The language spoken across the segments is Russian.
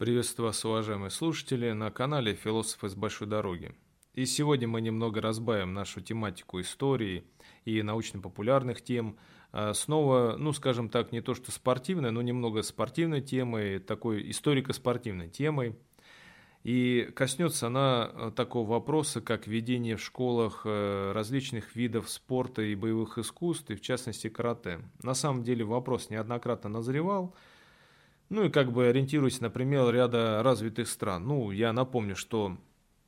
Приветствую вас, уважаемые слушатели, на канале «Философы с большой дороги». И сегодня мы немного разбавим нашу тематику истории и научно-популярных тем. А снова, ну, скажем так, не то что спортивной, но немного спортивной темой, такой историко-спортивной темой. И коснется она э, такого вопроса, как ведение в школах э, различных видов спорта и боевых искусств, и в частности карате. На самом деле вопрос неоднократно назревал – ну и как бы ориентируясь на ряда развитых стран. Ну, я напомню, что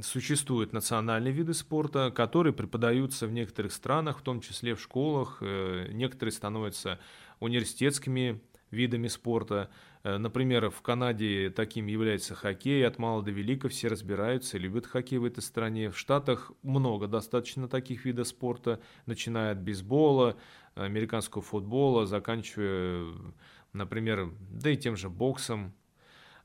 существуют национальные виды спорта, которые преподаются в некоторых странах, в том числе в школах. Э, некоторые становятся университетскими видами спорта. Э, например, в Канаде таким является хоккей. От мала до велика все разбираются любят хоккей в этой стране. В Штатах много достаточно таких видов спорта, начиная от бейсбола, американского футбола, заканчивая например, да и тем же боксом.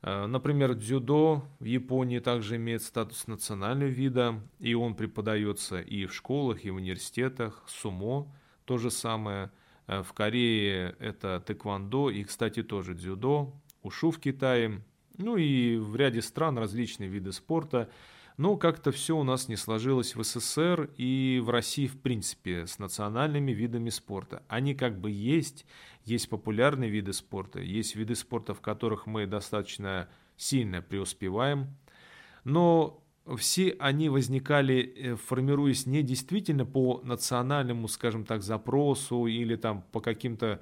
Э, например, дзюдо в Японии также имеет статус национального вида, и он преподается и в школах, и в университетах. Сумо то же самое. Э, в Корее это тэквондо и, кстати, тоже дзюдо. Ушу в Китае. Ну и в ряде стран различные виды спорта – но как-то все у нас не сложилось в СССР и в России в принципе с национальными видами спорта. Они как бы есть, есть популярные виды спорта, есть виды спорта, в которых мы достаточно сильно преуспеваем, но все они возникали, э, формируясь не действительно по национальному, скажем так, запросу или там по каким-то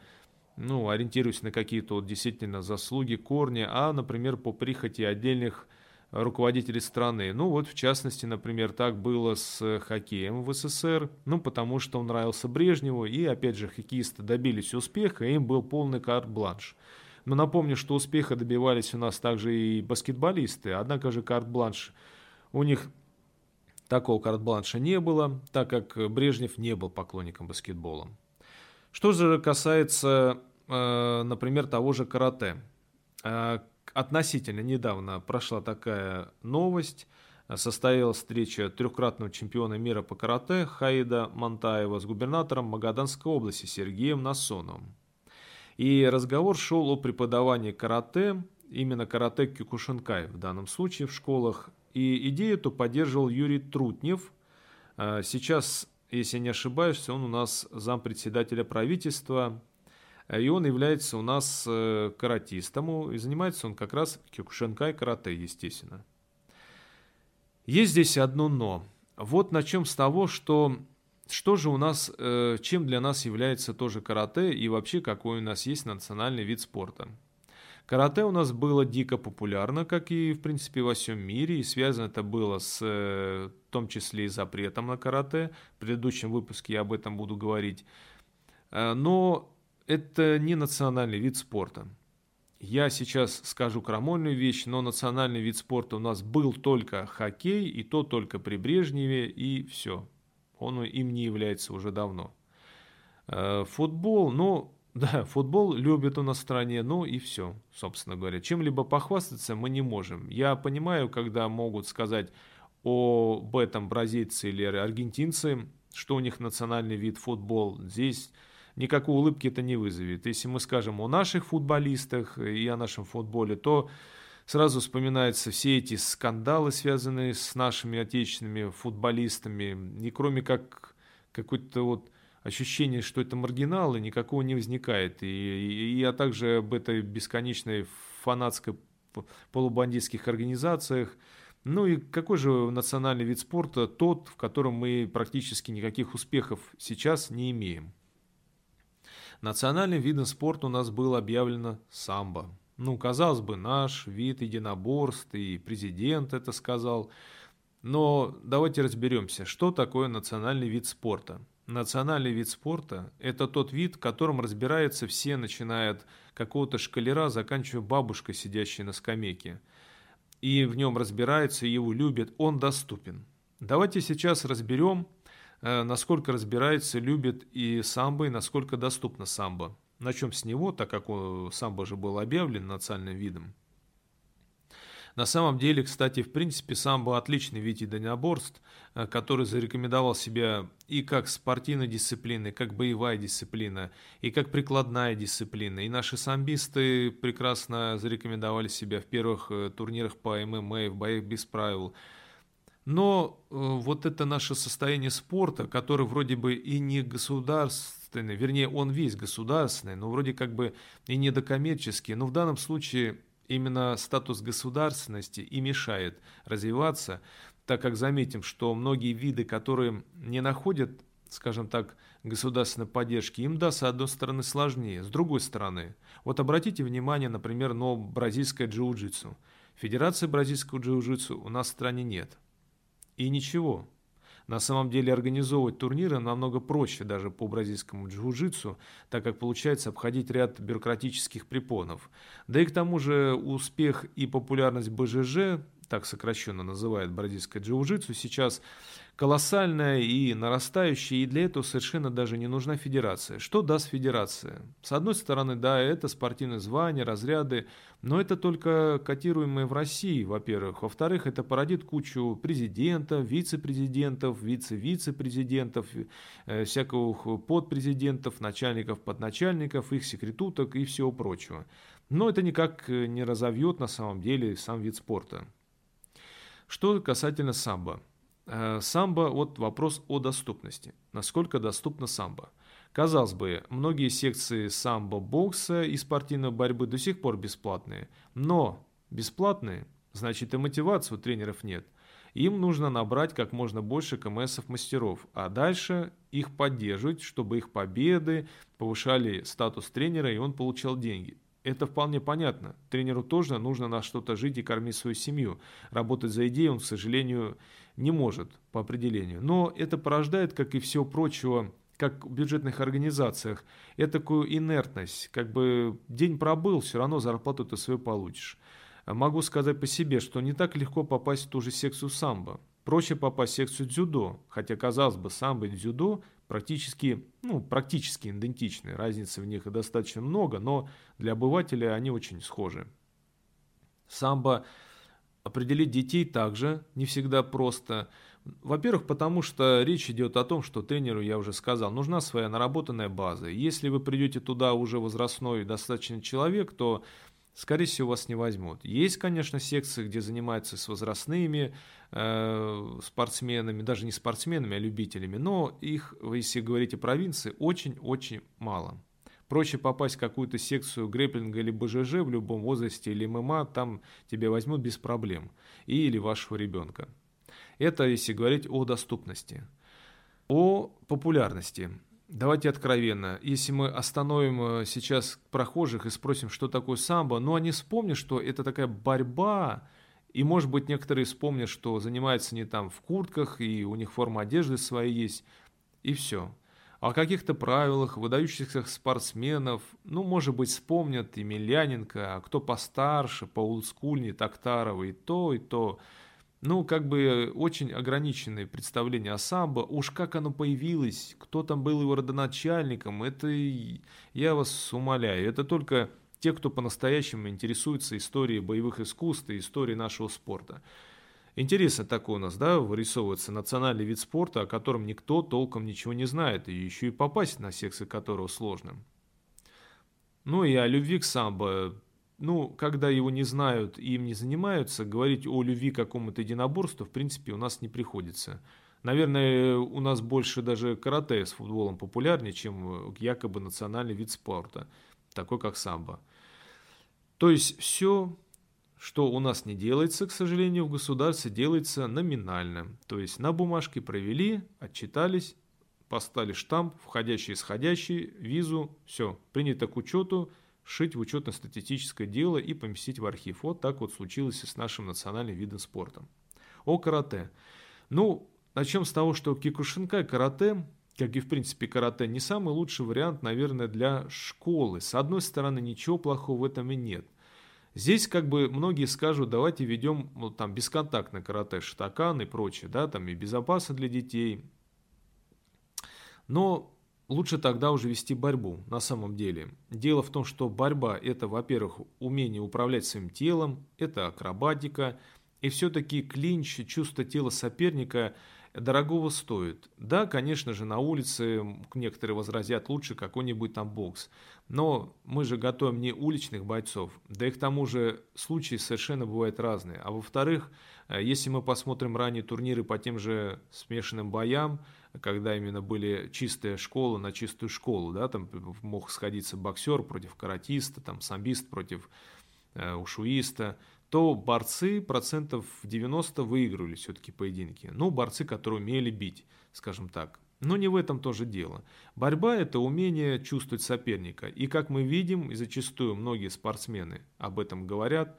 ну, ориентируясь на какие-то вот действительно заслуги, корни, а, например, по прихоти отдельных руководителей страны. Ну вот, в частности, например, так было с хоккеем в СССР, ну потому что он нравился Брежневу, и опять же хоккеисты добились успеха, им был полный карт-бланш. Но напомню, что успеха добивались у нас также и баскетболисты, однако же карт-бланш у них такого карт-бланша не было, так как Брежнев не был поклонником баскетбола. Что же касается, э, например, того же карате. Относительно недавно прошла такая новость. Состоялась встреча трехкратного чемпиона мира по карате Хаида Монтаева с губернатором Магаданской области Сергеем Насоновым. И разговор шел о преподавании карате, именно карате Кюкушинкай в данном случае в школах. И идею эту поддерживал Юрий Трутнев. А сейчас, если не ошибаюсь, он у нас зампредседателя правительства и он является у нас э, каратистом, и занимается он как раз кюкушенкай карате, естественно. Есть здесь одно «но». Вот начнем с того, что что же у нас, э, чем для нас является тоже карате и вообще какой у нас есть национальный вид спорта. Карате у нас было дико популярно, как и в принципе во всем мире, и связано это было с, э, в том числе и запретом на карате. В предыдущем выпуске я об этом буду говорить. Но это не национальный вид спорта. Я сейчас скажу крамольную вещь, но национальный вид спорта у нас был только хоккей, и то только при Брежневе, и все. Он им не является уже давно. Э, футбол, ну, да, футбол любят у нас в стране, ну и все, собственно говоря. Чем-либо похвастаться мы не можем. Я понимаю, когда могут сказать об этом бразильцы или аргентинцы, что у них национальный вид футбол. Здесь никакой улыбки это не вызовет. Если мы скажем о наших футболистах и о нашем футболе, то сразу вспоминаются все эти скандалы, связанные с нашими отечественными футболистами. И кроме как какое-то вот ощущение, что это маргиналы, никакого не возникает. И, и, и а также об этой бесконечной фанатской полубандитских организациях. Ну и какой же национальный вид спорта тот, в котором мы практически никаких успехов сейчас не имеем? Национальным видом спорта у нас было объявлено самбо. Ну, казалось бы, наш вид единоборств, и президент это сказал. Но давайте разберемся, что такое национальный вид спорта. Национальный вид спорта – это тот вид, в котором разбираются все, начиная от какого-то шкалера, заканчивая бабушкой, сидящей на скамейке. И в нем разбираются, его любят, он доступен. Давайте сейчас разберем, насколько разбирается, любит и самбо, и насколько доступна самбо. Начнем с него, так как самбо же был объявлен национальным видом. На самом деле, кстати, в принципе, самбо отличный вид единоборств, э, который зарекомендовал себя и как спортивная дисциплина, и как боевая дисциплина, и как прикладная дисциплина. И наши самбисты прекрасно зарекомендовали себя в первых э, турнирах по ММА, в боях без правил. Но э, вот это наше состояние спорта, который вроде бы и не государственный, вернее, он весь государственный, но вроде как бы и недокоммерческий, но в данном случае Именно статус государственности и мешает развиваться, так как заметим, что многие виды, которые не находят, скажем так, государственной поддержки, им да, с одной стороны сложнее, с другой стороны. Вот обратите внимание, например, на бразильское джиу-джитсу. Федерации бразильского джиу-джитсу у нас в стране нет. И ничего, на самом деле организовывать турниры намного проще даже по бразильскому джиу-джитсу, так как получается обходить ряд бюрократических препонов. Да и к тому же успех и популярность БЖЖ, так сокращенно называют бразильское джиу-джитсу, сейчас колоссальная и нарастающая, и для этого совершенно даже не нужна федерация. Что даст федерация? С одной стороны, да, это спортивные звания, разряды, но это только котируемые в России, во-первых. Во-вторых, это породит кучу президентов, вице-президентов, вице-вице-президентов, э, всякого подпрезидентов, начальников, подначальников, их секретуток и всего прочего. Но это никак не разовьет на самом деле сам вид спорта. Что касательно самбо. Э, самбо, вот вопрос о доступности. Насколько доступна самбо? Казалось бы, многие секции самбо-бокса и спортивной борьбы до сих пор бесплатные. Но бесплатные, значит и мотивации у тренеров нет. Им нужно набрать как можно больше КМСов-мастеров, а дальше их поддерживать, чтобы их победы повышали статус тренера и он получал деньги. Это вполне понятно. Тренеру тоже нужно на что-то жить и кормить свою семью. Работать за идею он, к сожалению, не может по определению. Но это порождает, как и все прочего, как в бюджетных организациях, такую инертность. Как бы день пробыл, все равно зарплату ты свою получишь. Могу сказать по себе, что не так легко попасть в ту же секцию самбо. Проще попасть в секцию дзюдо, хотя, казалось бы, самбо и дзюдо практически, ну, практически идентичны. Разницы в них достаточно много, но для обывателя они очень схожи. Самбо определить детей также не всегда просто. Во-первых, потому что речь идет о том, что тренеру, я уже сказал, нужна своя наработанная база. Если вы придете туда уже возрастной достаточно человек, то скорее всего, вас не возьмут. Есть, конечно, секции, где занимаются с возрастными э, спортсменами, даже не спортсменами, а любителями, но их, если говорить о провинции, очень-очень мало. Проще попасть в какую-то секцию грэпплинга или БЖЖ в любом возрасте или ММА, там тебя возьмут без проблем. И или вашего ребенка. Это если говорить о доступности. О популярности. Давайте откровенно, если мы остановим э, сейчас прохожих и спросим, что такое самбо, ну они вспомнят, что это такая борьба, и может быть некоторые вспомнят, что занимаются не там в куртках, и у них форма одежды своя есть, и все. О каких-то правилах выдающихся спортсменов, ну, может быть, вспомнят и Миляненко, а кто постарше, по олдскульнее, Токтарова, и то, и то – ну, как бы очень ограниченные представления о самбо. Уж как оно появилось, кто там был его родоначальником, это я вас умоляю. Это только те, кто по-настоящему интересуется историей боевых искусств и историей нашего спорта. Интересно такой у нас, да, вырисовывается национальный вид спорта, о котором никто толком ничего не знает, и еще и попасть на секции которого сложно. Ну и о любви к самбо ну, когда его не знают и им не занимаются, говорить о любви к какому-то единоборству, в принципе, у нас не приходится. Наверное, у нас больше даже карате с футболом популярнее, чем якобы национальный вид спорта, такой как самбо. То есть все, что у нас не делается, к сожалению, в государстве, делается номинально. То есть на бумажке провели, отчитались, поставили штамп, входящий, исходящий, визу, все, принято к учету, шить в учетно-статистическое дело и поместить в архив. Вот так вот случилось и с нашим национальным видом спорта. О карате. Ну, начнем с того, что кикушинкай карате, как и в принципе карате, не самый лучший вариант, наверное, для школы. С одной стороны, ничего плохого в этом и нет. Здесь как бы многие скажут, давайте ведем ну, там бесконтактное карате, шатакан и прочее, да, там и безопасно для детей. Но лучше тогда уже вести борьбу на самом деле. Дело в том, что борьба – это, во-первых, умение управлять своим телом, это акробатика, и все-таки клинч, чувство тела соперника дорогого стоит. Да, конечно же, на улице некоторые возразят лучше какой-нибудь там бокс. Но мы же готовим не уличных бойцов. Да и к тому же случаи совершенно бывают разные. А во-вторых, э, если мы посмотрим ранее турниры по тем же смешанным боям, когда именно были чистая школа на чистую школу, да, там мог сходиться боксер против каратиста, там самбист против э, ушуиста, то борцы процентов 90 выигрывали все-таки поединки. Ну, борцы, которые умели бить, скажем так. Но не в этом тоже дело. Борьба – это умение чувствовать соперника. И как мы видим, и зачастую многие спортсмены об этом говорят,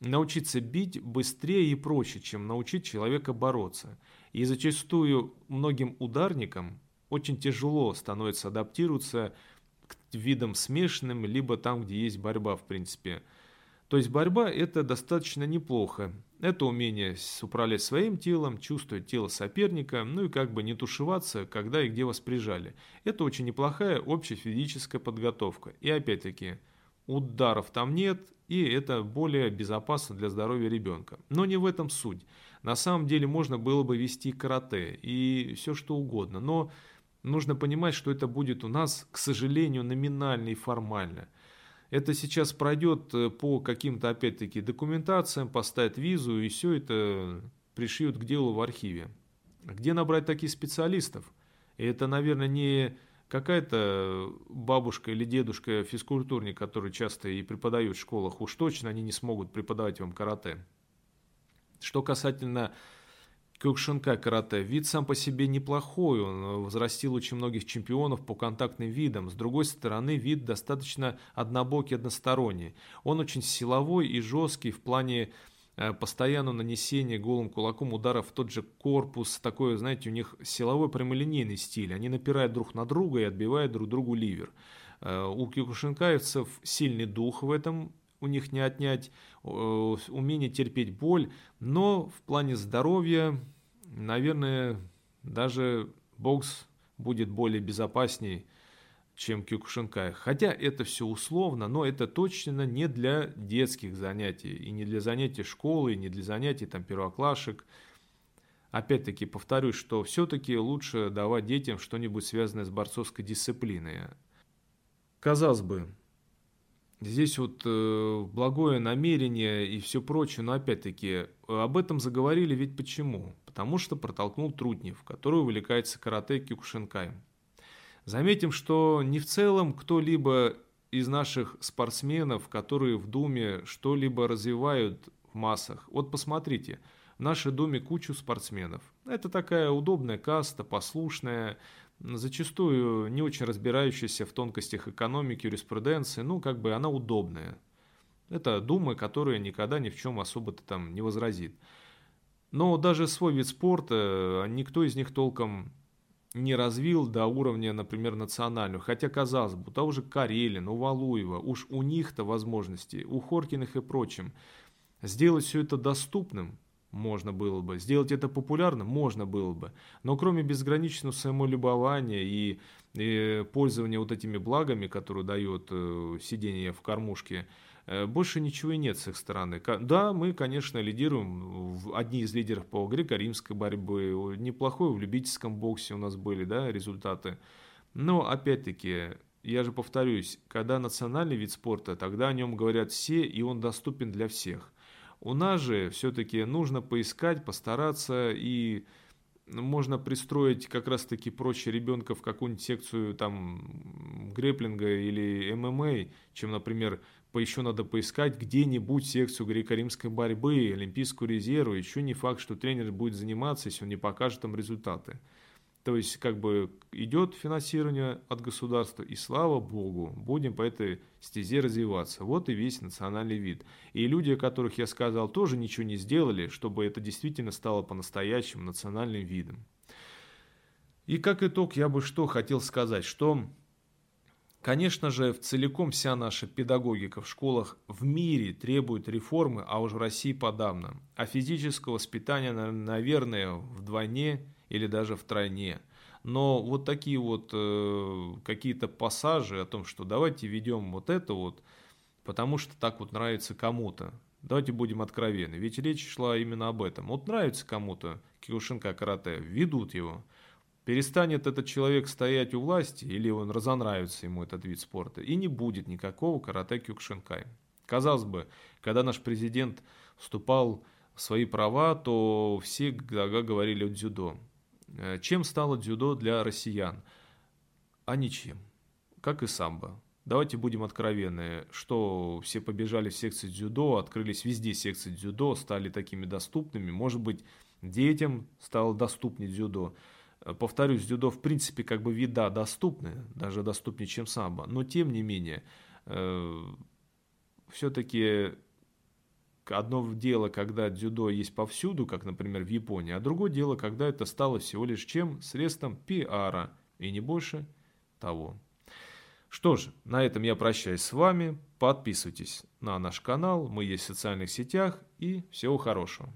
научиться бить быстрее и проще, чем научить человека бороться. И зачастую многим ударникам очень тяжело становится адаптироваться к видам смешанным, либо там, где есть борьба, в принципе – то есть борьба это достаточно неплохо. Это умение управлять своим телом, чувствовать тело соперника, ну и как бы не тушеваться, когда и где вас прижали. Это очень неплохая общая физическая подготовка. И опять-таки, ударов там нет, и это более безопасно для здоровья ребенка. Но не в этом суть. На самом деле можно было бы вести карате и все что угодно, но нужно понимать, что это будет у нас, к сожалению, номинально и формально – это сейчас пройдет э, по каким-то, опять-таки, документациям, поставят визу, и все это пришьют к делу в архиве. Где набрать таких специалистов? И это, наверное, не какая-то бабушка или дедушка физкультурник, который часто и преподают в школах, уж точно они не смогут преподавать вам карате. Что касательно Кёкшинкай карате. Вид сам по себе неплохой, он возрастил очень многих чемпионов по контактным видам. С другой стороны, вид достаточно однобокий, односторонний. Он очень силовой и жесткий в плане э, постоянного нанесения голым кулаком ударов в тот же корпус. Такой, знаете, у них силовой прямолинейный стиль. Они напирают друг на друга и отбивают друг другу ливер. Э, у киокушинкаевцев сильный дух в этом у них не отнять, умение терпеть боль, но в плане здоровья, наверное, даже бокс будет более безопасней, чем кюкушинкай. Хотя это все условно, но это точно не для детских занятий, и не для занятий школы, и не для занятий там первоклашек. Опять-таки повторюсь, что все-таки лучше давать детям что-нибудь связанное с борцовской дисциплиной. Казалось бы, Здесь вот э, благое намерение и все прочее, но опять-таки об этом заговорили ведь почему? Потому что протолкнул Трутнев, который увлекается карате Кюкушинкай. Заметим, что не в целом кто-либо из наших спортсменов, которые в Думе что-либо развивают в массах. Вот посмотрите, в нашей Думе кучу спортсменов. Это такая удобная каста, послушная, зачастую не очень разбирающаяся в тонкостях экономики, юриспруденции, ну, как бы она удобная. Это дума, которая никогда ни в чем особо-то там не возразит. Но даже свой вид спорта никто из них толком не развил до уровня, например, национального. Хотя, казалось бы, у того же Карелин, у Валуева, уж у них-то возможности, у Хоркиных и прочим, сделать все это доступным, можно было бы. Сделать это популярным? Можно было бы. Но кроме безграничного самолюбования и, и пользования вот этими благами, которые дает э, сидение в кормушке, э, больше ничего и нет с их стороны. Да, мы, конечно, лидируем, в, одни из лидеров по греко-римской борьбе, неплохой в любительском боксе у нас были да, результаты. Но, опять-таки, я же повторюсь, когда национальный вид спорта, тогда о нем говорят все, и он доступен для всех. У нас же все-таки нужно поискать, постараться и можно пристроить как раз-таки проще ребенка в какую-нибудь секцию там греплинга или ММА, чем, например, по еще надо поискать где-нибудь секцию греко-римской борьбы, олимпийскую резерву. Еще не факт, что тренер будет заниматься, если он не покажет там результаты. То есть, как бы идет финансирование от государства, и слава богу, будем по этой стезе развиваться. Вот и весь национальный вид. И люди, о которых я сказал, тоже ничего не сделали, чтобы это действительно стало по-настоящему национальным видом. И как итог я бы что хотел сказать, что, конечно же, в целиком вся наша педагогика в школах в мире требует реформы, а уж в России подавно. А физического воспитания, наверное, вдвойне или даже втройне. Но вот такие вот э, какие-то пассажи о том, что давайте ведем вот это вот, потому что так вот нравится кому-то. Давайте будем откровенны, ведь речь шла именно об этом. Вот нравится кому-то Киошинка карате, ведут его. Перестанет этот человек стоять у власти, или он разонравится ему этот вид спорта, и не будет никакого карате кюкшинкай. Казалось бы, когда наш президент вступал в свои права, то все говорили о дзюдо. Э, чем стало дзюдо для россиян? А ничем. Как и самбо. Давайте будем откровенны, что все побежали в секции дзюдо, открылись везде секции дзюдо, стали такими доступными. Может быть, детям стало доступнее дзюдо. Э, повторюсь, дзюдо в принципе как бы вида доступны, даже доступнее, чем самбо. Но тем не менее, э, все-таки одно дело, когда дзюдо есть повсюду, как, например, в Японии, а другое дело, когда это стало всего лишь чем? Средством пиара, и не больше того. Что ж, на этом я прощаюсь с вами. Подписывайтесь на наш канал, мы есть в социальных сетях, и всего хорошего.